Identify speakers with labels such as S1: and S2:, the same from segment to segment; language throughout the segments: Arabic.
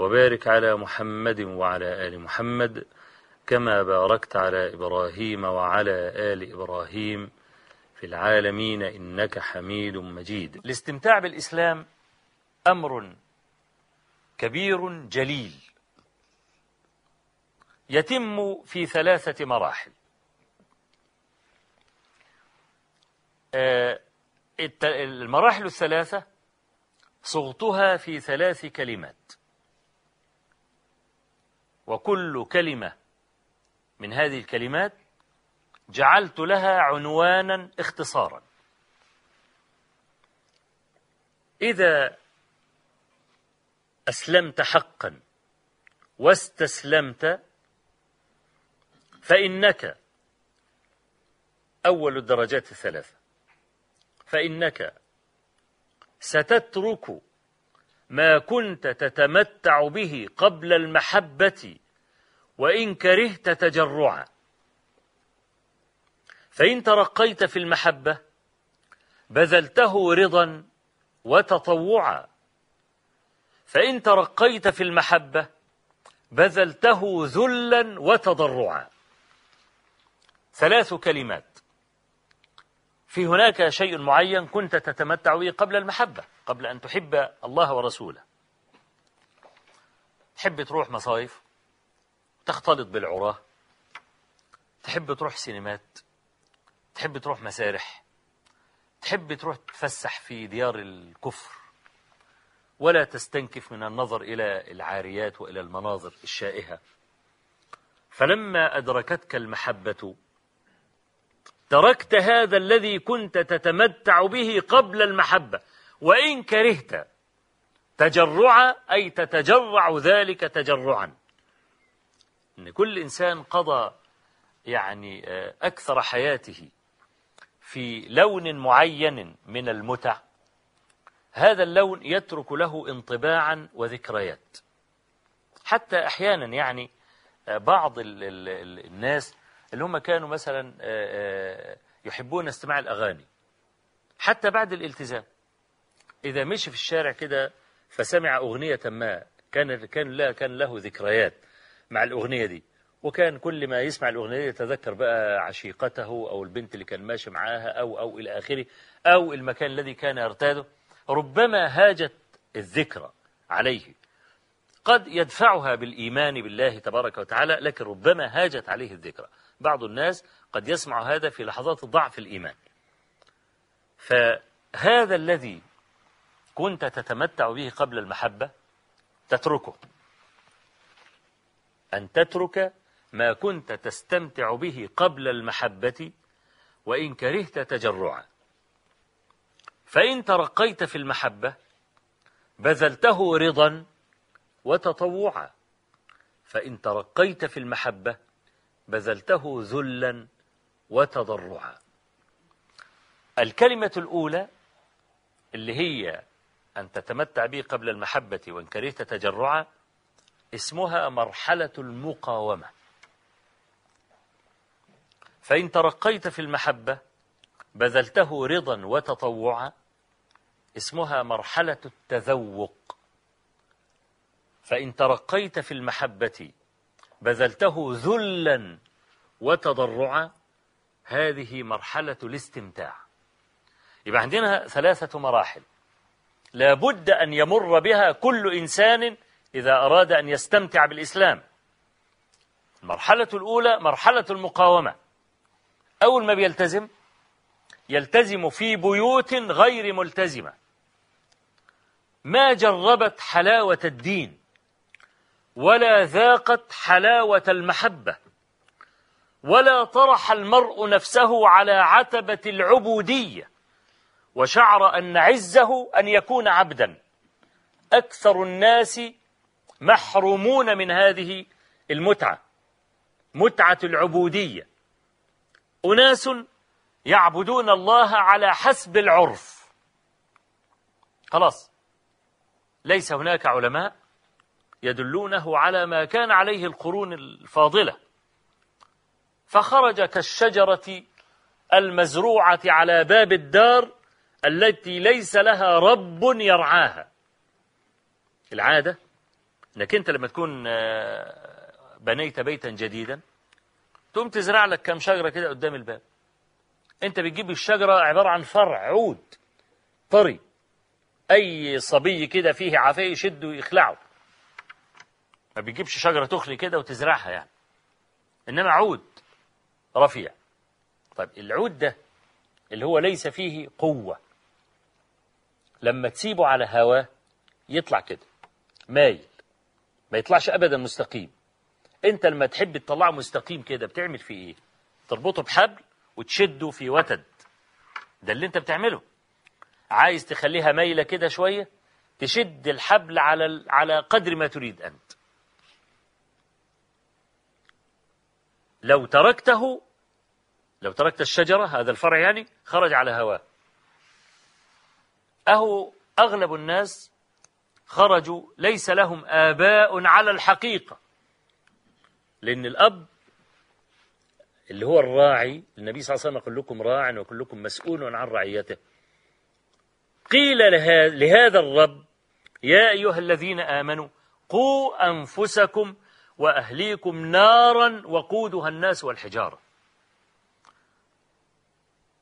S1: وبارك على محمد وعلى آل محمد كما باركت على إبراهيم وعلى آل إبراهيم في العالمين إنك حميد مجيد. الاستمتاع بالإسلام أمر كبير جليل يتم في ثلاثة مراحل. المراحل الثلاثة صغتها في ثلاث كلمات. وكل كلمة من هذه الكلمات جعلت لها عنوانا اختصارا. إذا أسلمت حقا واستسلمت فإنك أول الدرجات الثلاثة فإنك ستترك ما كنت تتمتع به قبل المحبة وإن كرهت تجرعا. فإن ترقيت في المحبة بذلته رضا وتطوعا. فإن ترقيت في المحبة بذلته ذلا وتضرعا. ثلاث كلمات. في هناك شيء معين كنت تتمتع به قبل المحبة قبل أن تحب الله ورسوله. تحب تروح مصايف؟ تختلط بالعراة تحب تروح سينمات تحب تروح مسارح تحب تروح تفسح في ديار الكفر ولا تستنكف من النظر إلى العاريات وإلى المناظر الشائهة. فلما أدركتك المحبة تركت هذا الذي كنت تتمتع به قبل المحبة وإن كرهت تجرعا أي تتجرع ذلك تجرعا. إن كل إنسان قضى يعني أكثر حياته في لون معين من المتع هذا اللون يترك له انطباعا وذكريات. حتى أحيانا يعني بعض ال ال الناس اللي هم كانوا مثلا يحبون استماع الأغاني حتى بعد الالتزام. إذا مشي في الشارع كده فسمع أغنية ما كان كان كان له ذكريات. مع الأغنية دي. وكان كل ما يسمع الأغنية يتذكر بقى عشيقته أو البنت اللي كان ماشي معاها أو أو إلى آخره أو المكان الذي كان يرتاده. ربما هاجت الذكرى عليه. قد يدفعها بالإيمان بالله تبارك وتعالى لكن ربما هاجت عليه الذكرى. بعض الناس قد يسمع هذا في لحظات ضعف الإيمان. فهذا الذي كنت تتمتع به قبل المحبة تتركه. أن تترك ما كنت تستمتع به قبل المحبة وإن كرهت تجرعا. فإن ترقيت في المحبة بذلته رضا وتطوعا. فإن ترقيت في المحبة بذلته ذلا وتضرعا. الكلمة الأولى اللي هي أن تتمتع به قبل المحبة وإن كرهت تجرعا اسمها مرحلة المقاومة. فإن ترقيت في المحبة بذلته رضا وتطوعا اسمها مرحلة التذوق. فإن ترقيت في المحبة بذلته ذلا وتضرعا هذه مرحلة الاستمتاع. يبقى عندنا ثلاثة مراحل. لابد أن يمر بها كل إنسان إذا أراد أن يستمتع بالإسلام. المرحلة الأولى مرحلة المقاومة. أول ما بيلتزم يلتزم في بيوت غير ملتزمة. ما جربت حلاوة الدين ولا ذاقت حلاوة المحبة ولا طرح المرء نفسه على عتبة العبودية وشعر أن عزه أن يكون عبدا. أكثر الناس محرومون من هذه المتعة متعة العبودية. أناس يعبدون الله على حسب العرف. خلاص. ليس هناك علماء يدلونه على ما كان عليه القرون الفاضلة. فخرج كالشجرة المزروعة على باب الدار التي ليس لها رب يرعاها. العادة انك انت لما تكون آه، بنيت بيتا جديدا تقوم تزرع لك كم شجرة كده قدام الباب. انت بتجيب الشجرة عبارة عن فرع عود طري. أي صبي كده فيه عافية يشده ويخلعه. ما بيجيبش شجرة تخلي كده وتزرعها يعني. إنما عود رفيع. طيب العود ده اللي هو ليس فيه قوة. لما تسيبه على هواه يطلع كده. مايل ما يطلعش ابدا مستقيم. أنت لما تحب تطلعه مستقيم كده بتعمل فيه إيه؟ تربطه بحبل وتشده في وتد. ده اللي أنت بتعمله. عايز تخليها مايلة كده شوية؟ تشد الحبل على على قدر ما تريد أنت. لو تركته لو تركت الشجرة هذا الفرع يعني خرج على هواه. أهو أغلب الناس خرجوا ليس لهم آباء على الحقيقة. لأن الأب اللي هو الراعي النبي صلى الله عليه وسلم كلكم راع وكلكم مسؤول عن رعيته. قيل لهذا الرب يا أيها الذين آمنوا قوا أنفسكم وأهليكم نارا وقودها الناس والحجارة.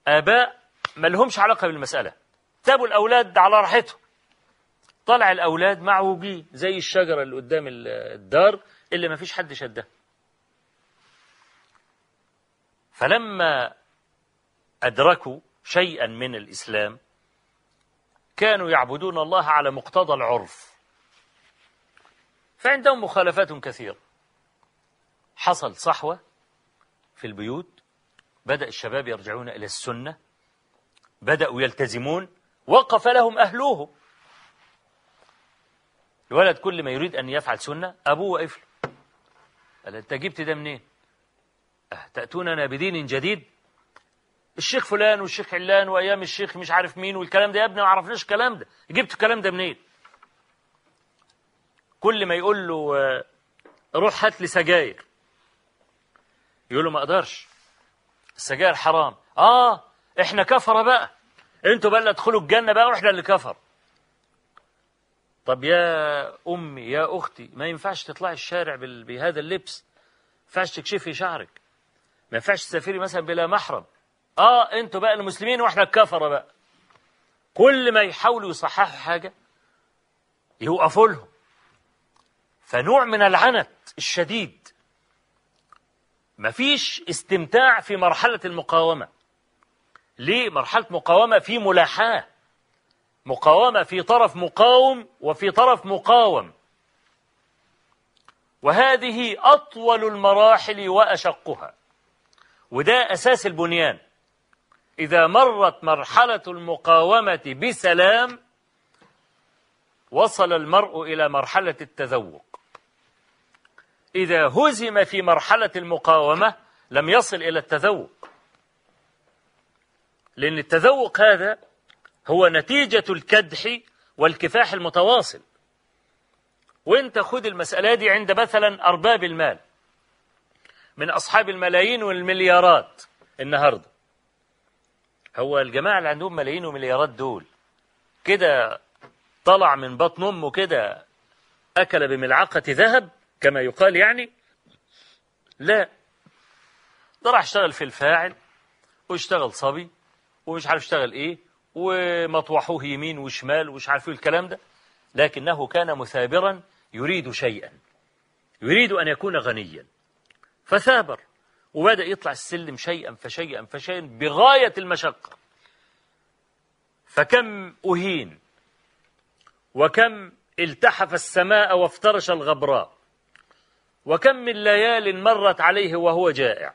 S1: آباء ما لهمش علاقة بالمسألة. سابوا الأولاد على راحتهم. طلع الأولاد معوجين زي الشجرة اللي قدام الدار اللي ما فيش حد شدها. فلما أدركوا شيئا من الإسلام كانوا يعبدون الله على مقتضى العرف. فعندهم مخالفات كثيرة. حصل صحوة في البيوت بدأ الشباب يرجعون إلى السنة بدأوا يلتزمون وقف لهم أهلوهم. الولد كل ما يريد أن يفعل سنة أبوه واقف له قال أنت جبت ده منين؟ أه تأتوننا بدين جديد؟ الشيخ فلان والشيخ علان وأيام الشيخ مش عارف مين والكلام ده يا ابني ما عرفناش الكلام ده. جبت الكلام ده منين؟ كل ما يقول له آه، روح هات لي سجاير. يقول له ما أقدرش. السجاير حرام. آه إحنا كفره بقى. أنتوا بقى اللي ادخلوا الجنة بقى وإحنا اللي كفر. طب يا أمي يا أختي ما ينفعش تطلعي الشارع بهذا اللبس؟ ما ينفعش تكشفي شعرك؟ ما ينفعش تسافري مثلا بلا محرم؟ آه أنتوا بقى المسلمين وإحنا الكفرة بقى. كل ما يحاولوا يصححوا حاجة يوقفوا لهم. فنوع من العنت الشديد. مفيش استمتاع في مرحلة المقاومة. ليه؟ مرحلة مقاومة في ملاحاة. مقاومة في طرف مقاوم وفي طرف مقاوم. وهذه أطول المراحل وأشقها. وده أساس البنيان. إذا مرت مرحلة المقاومة بسلام وصل المرء إلى مرحلة التذوق. إذا هزم في مرحلة المقاومة لم يصل إلى التذوق. لأن التذوق هذا هو نتيجة الكدح والكفاح المتواصل. وانت خد المسألة دي عند مثلا أرباب المال من أصحاب الملايين والمليارات النهاردة. هو الجماعة اللي عندهم ملايين ومليارات دول كده طلع من بطن أمه كده أكل بملعقة ذهب كما يقال يعني؟ لا. ده راح اشتغل في الفاعل واشتغل صبي ومش عارف اشتغل إيه. ومطوحوه يمين وشمال ومش عارف إيه الكلام ده. لكنه كان مثابرا يريد شيئا يريد أن يكون غنيا. فثابر وبدأ يطلع السلم شيئا فشيئا فشيئا بغاية المشقة. فكم أهين وكم التحف السماء وافترش الغبراء وكم من ليال مرت عليه وهو جائع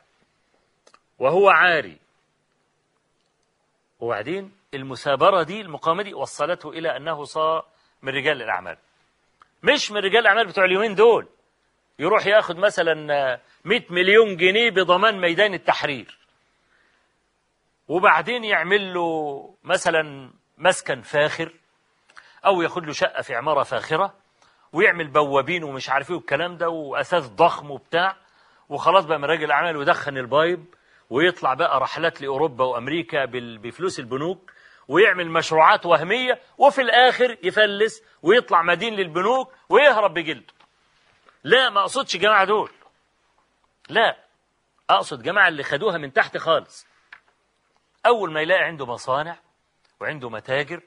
S1: وهو عاري. وبعدين؟ المثابرة دي المقاومة دي وصلته إلى أنه صار من رجال الأعمال. مش من رجال الأعمال بتوع اليومين دول. يروح ياخد مثلا 100 مليون جنيه بضمان ميدان التحرير. وبعدين يعمل له مثلا مسكن فاخر أو ياخد له شقة في عمارة فاخرة ويعمل بوابين ومش عارف إيه والكلام ده وأثاث ضخم وبتاع. وخلاص بقى من راجل أعمال ويدخن البايب. ويطلع بقى رحلات لأوروبا وأمريكا بفلوس البنوك ويعمل مشروعات وهمية وفي الآخر يفلس ويطلع مدين للبنوك ويهرب بجلده. لا ما أقصدش جماعة دول. لا أقصد جماعة اللي خدوها من تحت خالص. أول ما يلاقي عنده مصانع وعنده متاجر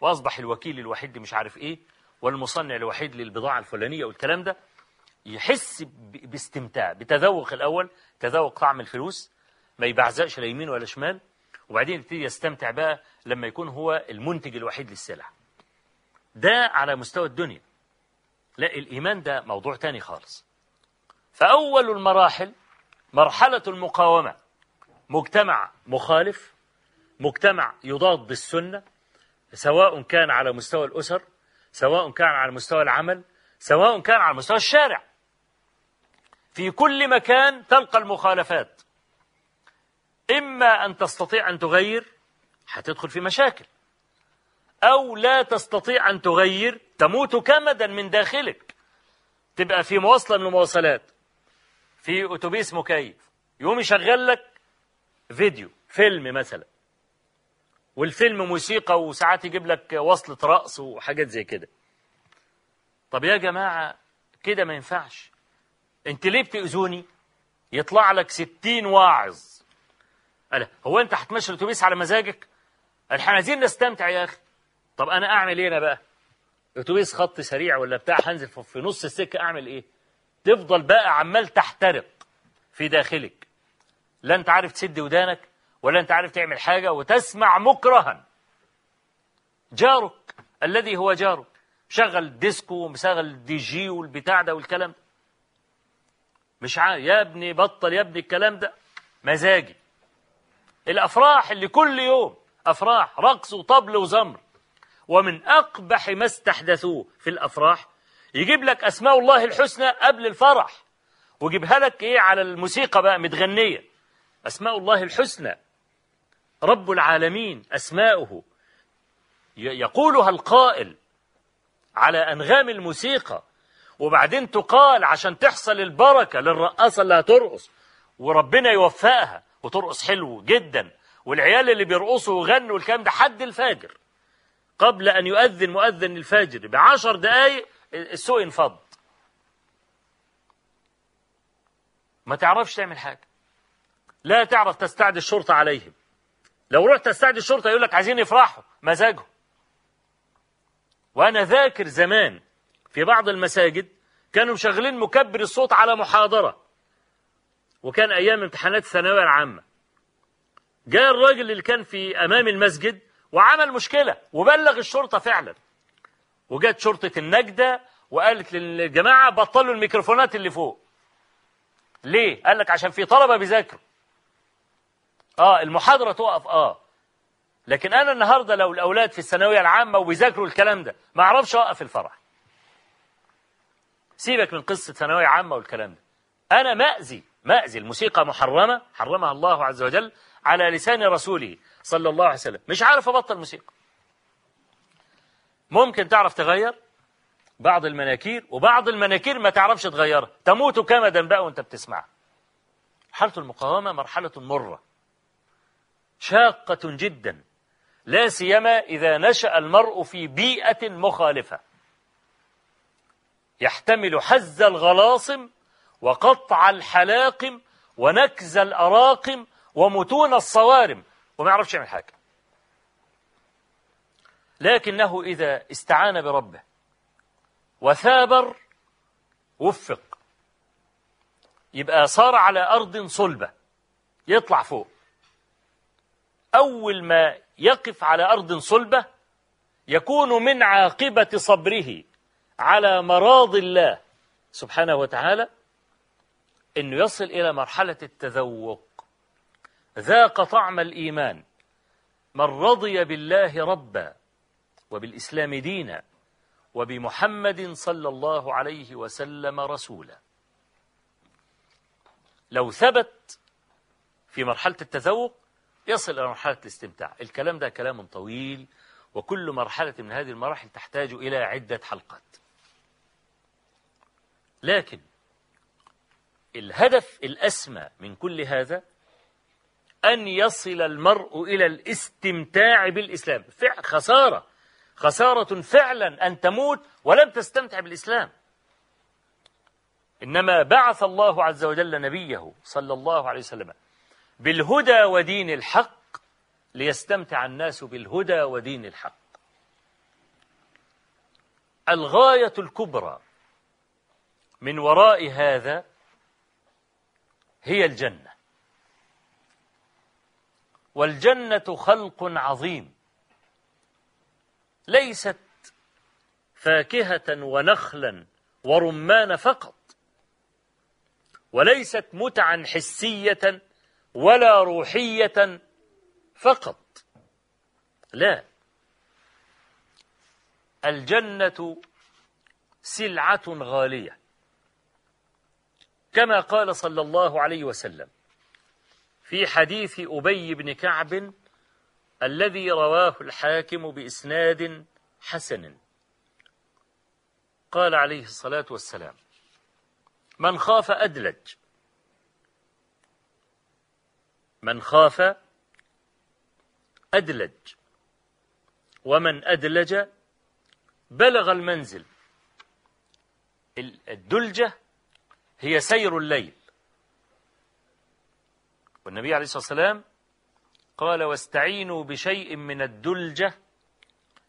S1: وأصبح الوكيل الوحيد مش عارف إيه والمصنع الوحيد للبضاعة الفلانية والكلام ده يحس باستمتاع بتذوق الأول تذوق طعم الفلوس ما يبعزقش لا يمين ولا شمال وبعدين يبتدي يستمتع بقى لما يكون هو المنتج الوحيد للسلع. ده على مستوى الدنيا. لا الإيمان ده موضوع تاني خالص. فأول المراحل مرحلة المقاومة. مجتمع مخالف مجتمع يضاد السنة سواء كان على مستوى الأسر سواء كان على مستوى العمل سواء كان على مستوى الشارع. في كل مكان تلقى المخالفات. إما أن تستطيع أن تغير هتدخل في مشاكل. أو لا تستطيع أن تغير تموت كمدا من داخلك. تبقى في مواصلة من المواصلات. في أتوبيس مكيف. يقوم يشغل لك فيديو فيلم مثلا. والفيلم موسيقى وساعات يجيب لك وصلة رقص وحاجات زي كده. طب يا جماعة كده ما ينفعش. أنت ليه بتأذوني؟ يطلع لك ستين واعظ. قال هو انت هتمشي الأتوبيس على مزاجك؟ إحنا عايزين نستمتع يا أخي. طب أنا أعمل إيه أنا بقى؟ اتوبيس خط سريع ولا بتاع؟ هنزل في نص السكة أعمل إيه؟ تفضل بقى عمال تحترق في داخلك. لا أنت عارف تسد ودانك ولا أنت عارف تعمل حاجة وتسمع مكرها. جارك الذي هو جارك مشغل ديسكو ومشغل دي جي والبتاع ده والكلام ده. مش عارف يا ابني بطل يا ابني الكلام ده. مزاجي. الأفراح اللي كل يوم أفراح رقص وطبل وزمر. ومن أقبح ما استحدثوه في الأفراح يجيب لك أسماء الله الحسنى قبل الفرح. ويجيبها لك إيه على الموسيقى بقى متغنية. أسماء الله الحسنى. رب العالمين أسماؤه. يقولها القائل على أنغام الموسيقى. وبعدين تقال عشان تحصل البركة للرقاصة اللي هترقص وربنا يوفقها. وترقص حلو جدا والعيال اللي بيرقصوا ويغنوا الكلام ده حد الفاجر. قبل أن يؤذن مؤذن الفجر بعشر دقايق السوق ينفض ما تعرفش تعمل حاجة. لا تعرف تستعد الشرطة عليهم. لو رحت تستعد الشرطة يقول لك عايزين يفرحوا مزاجهم. وأنا ذاكر زمان في بعض المساجد كانوا مشغلين مكبر الصوت على محاضرة. وكان أيام امتحانات الثانوية العامة. جاء الراجل اللي كان في أمام المسجد وعمل مشكلة وبلغ الشرطة فعلا. وجت شرطة النجدة وقالت للجماعة بطلوا الميكروفونات اللي فوق. ليه؟ قال لك عشان في طلبة بيذاكروا. آه المحاضرة تقف. آه. لكن أنا النهاردة لو الأولاد في الثانوية العامة وبيذاكروا الكلام ده ما أعرفش أوقف الفرح. سيبك من قصة ثانوية عامة والكلام ده. أنا مأذي. مأذي الموسيقى محرمة حرمها الله عز وجل على لسان رسوله صلى الله عليه وسلم. مش عارف أبطل موسيقى. ممكن تعرف تغير؟ بعض المناكير وبعض المناكير ما تعرفش تغيرها. تموت كمدا بقى وانت بتسمعها مرحلة المقاومة مرحلة مرة. شاقة جدا. لا سيما إذا نشأ المرء في بيئة مخالفة. يحتمل حز الغلاصم وقطع الحلاقم ونكز الأراقم ومتون الصوارم. وما يعرفش يعمل حاجة. لكنه إذا استعان بربه وثابر وفق. يبقى صار على أرض صلبة. يطلع فوق. أول ما يقف على أرض صلبة يكون من عاقبة صبره على مراض الله سبحانه وتعالى أنه يصل إلى مرحلة التذوق. ذاق طعم الإيمان. من رضي بالله ربا وبالإسلام دينا وبمحمد صلى الله عليه وسلم رسولا. لو ثبت في مرحلة التذوق يصل إلى مرحلة الاستمتاع. الكلام ده كلام طويل وكل مرحلة من هذه المراحل تحتاج إلى عدة حلقات. لكن الهدف الأسمى من كل هذا أن يصل المرء إلى الاستمتاع بالإسلام. خسارة. خسارة فعلا أن تموت ولم تستمتع بالإسلام. إنما بعث الله عز وجل نبيه صلى الله عليه وسلم بالهدى ودين الحق ليستمتع الناس بالهدى ودين الحق. الغاية الكبرى من وراء هذا هي الجنة. والجنة خلق عظيم. ليست فاكهة ونخلا ورمان فقط. وليست متعا حسية ولا روحية فقط. لا. الجنة سلعة غالية. كما قال صلى الله عليه وسلم في حديث أبي بن كعب الذي رواه الحاكم بإسناد حسن. قال عليه الصلاة والسلام من خاف أدلج. من خاف أدلج. ومن أدلج بلغ المنزل. الدلجة هي سير الليل. والنبي عليه الصلاة والسلام قال واستعينوا بشيء من الدلجة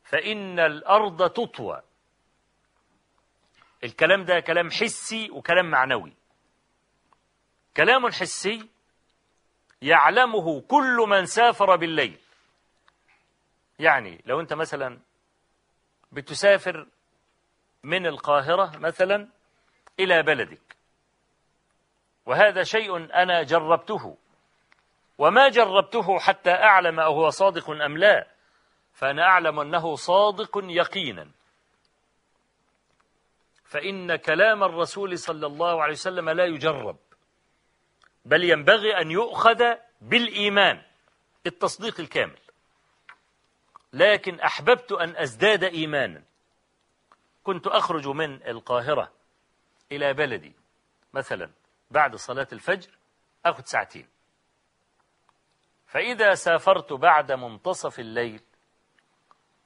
S1: فإن الأرض تطوى. الكلام ده كلام حسي وكلام معنوي. كلام حسي يعلمه كل من سافر بالليل. يعني لو أنت مثلا بتسافر من القاهرة مثلا إلى بلدك وهذا شيء أنا جربته. وما جربته حتى أعلم أهو صادق أم لا فأنا أعلم أنه صادق يقينا. فإن كلام الرسول صلى الله عليه وسلم لا يجرب بل ينبغي أن يؤخذ بالإيمان التصديق الكامل. لكن أحببت أن أزداد إيمانا. كنت أخرج من القاهرة إلى بلدي مثلا. بعد صلاة الفجر أخذ ساعتين. فإذا سافرت بعد منتصف الليل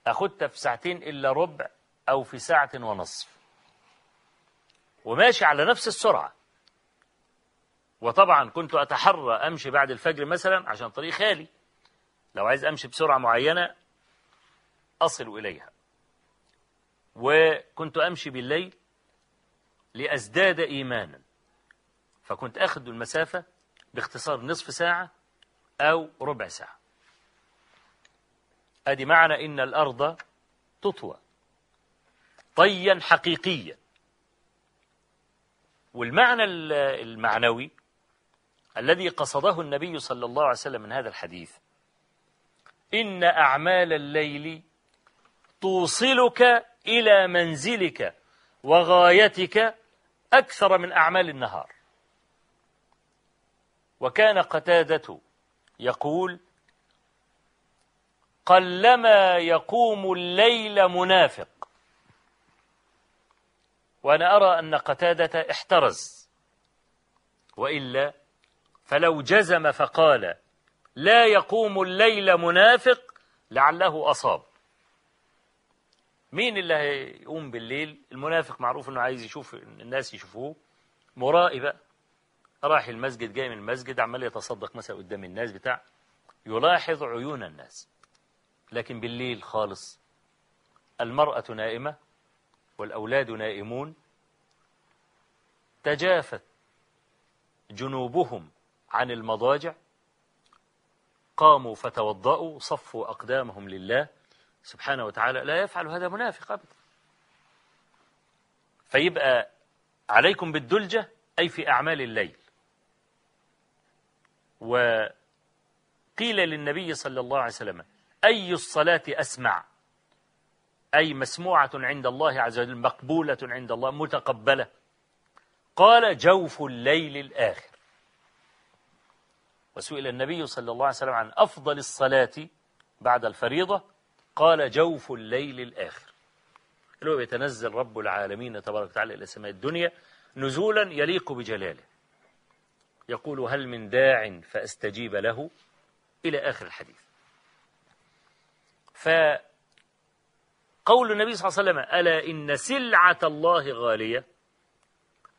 S1: أخذت في ساعتين إلا ربع أو في ساعة ونصف. وماشي على نفس السرعة. وطبعا كنت أتحرى أمشي بعد الفجر مثلا عشان طريق خالي. لو عايز أمشي بسرعة معينة أصل إليها. وكنت أمشي بالليل لأزداد إيمانا. فكنت أخذ المسافة باختصار نصف ساعة أو ربع ساعة. أدي معنى إن الأرض تطوى. طيا حقيقيا. والمعنى المعنوي الذي قصده النبي صلى الله عليه وسلم من هذا الحديث إن أعمال الليل توصلك إلى منزلك وغايتك أكثر من أعمال النهار. وكان قتادة يقول قلما يقوم الليل منافق. وأنا أرى أن قتادة احترز. وإلا فلو جزم فقال لا يقوم الليل منافق لعله أصاب. مين اللي هيقوم بالليل؟ المنافق معروف أنه عايز يشوف الناس يشوفوه. مرائي بقى راح المسجد جاي من المسجد عمال يتصدق مثلا قدام الناس بتاع يلاحظ عيون الناس. لكن بالليل خالص المرأة نائمة والأولاد نائمون تجافت جنوبهم عن المضاجع قاموا فتوضأوا صفوا أقدامهم لله سبحانه وتعالى. لا يفعل هذا منافق أبدا. فيبقى عليكم بالدلجة أي في أعمال الليل. وقيل للنبي صلى الله عليه وسلم أي الصلاة أسمع؟ أي مسموعة عند الله عز وجل مقبولة عند الله متقبلة؟ قال جوف الليل الآخر. وسئل النبي صلى الله عليه وسلم عن أفضل الصلاة بعد الفريضة قال جوف الليل الآخر. اللي هو يتنزل رب العالمين تبارك وتعالى إلى سماء الدنيا نزولا يليق بجلاله. يقول هل من داع فأستجيب له؟ إلى آخر الحديث. فقول النبي صلى الله عليه وسلم ألا إن سلعة الله غالية؟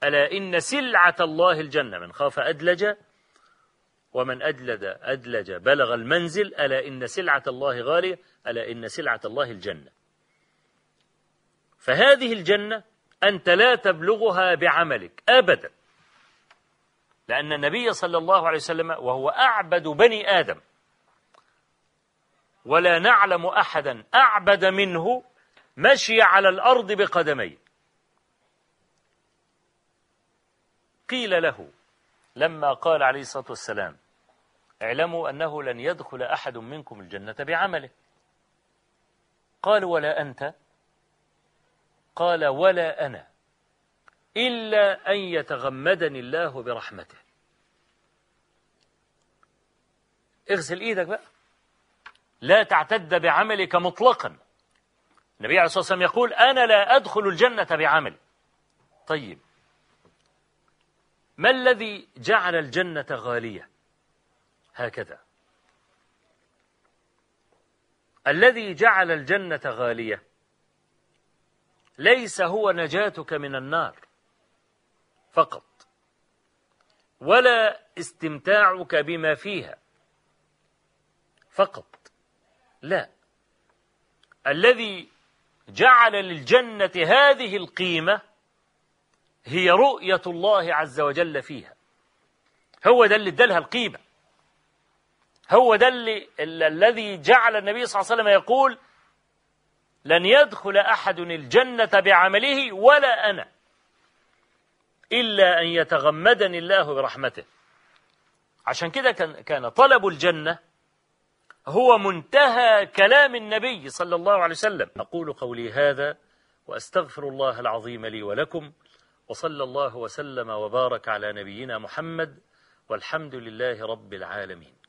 S1: ألا إن سلعة الله الجنة؟ من خاف أدلج ومن أدلج أدلج بلغ المنزل ألا إن سلعة الله غالية؟ ألا إن سلعة الله الجنة؟ فهذه الجنة أنت لا تبلغها بعملك أبدا. لأن النبي صلى الله عليه وسلم وهو أعبد بني آدم. ولا نعلم أحدا أعبد منه مشي على الأرض بقدميه. قيل له لما قال عليه الصلاة والسلام اعلموا أنه لن يدخل أحد منكم الجنة بعمله. قال ولا أنت؟ قال ولا أنا. إلا أن يتغمدني الله برحمته. اغسل إيدك بقى. لا تعتد بعملك مطلقا. النبي عليه الصلاة والسلام يقول أنا لا أدخل الجنة بعمل. طيب. ما الذي جعل الجنة غالية؟ هكذا. الذي جعل الجنة غالية ليس هو نجاتك من النار. فقط. ولا استمتاعك بما فيها. فقط. لا. الذي جعل للجنة هذه القيمة هي رؤية الله عز وجل فيها. هو ده اللي ادالها القيمة. هو ده اللي الذي جعل النبي صلى الله عليه وسلم يقول لن يدخل أحد الجنة بعمله ولا أنا. إلا أن يتغمدني الله برحمته. عشان كده كان كان طلب الجنة هو منتهى كلام النبي صلى الله عليه وسلم. أقول قولي هذا وأستغفر الله العظيم لي ولكم وصلى الله وسلم وبارك على نبينا محمد والحمد لله رب العالمين.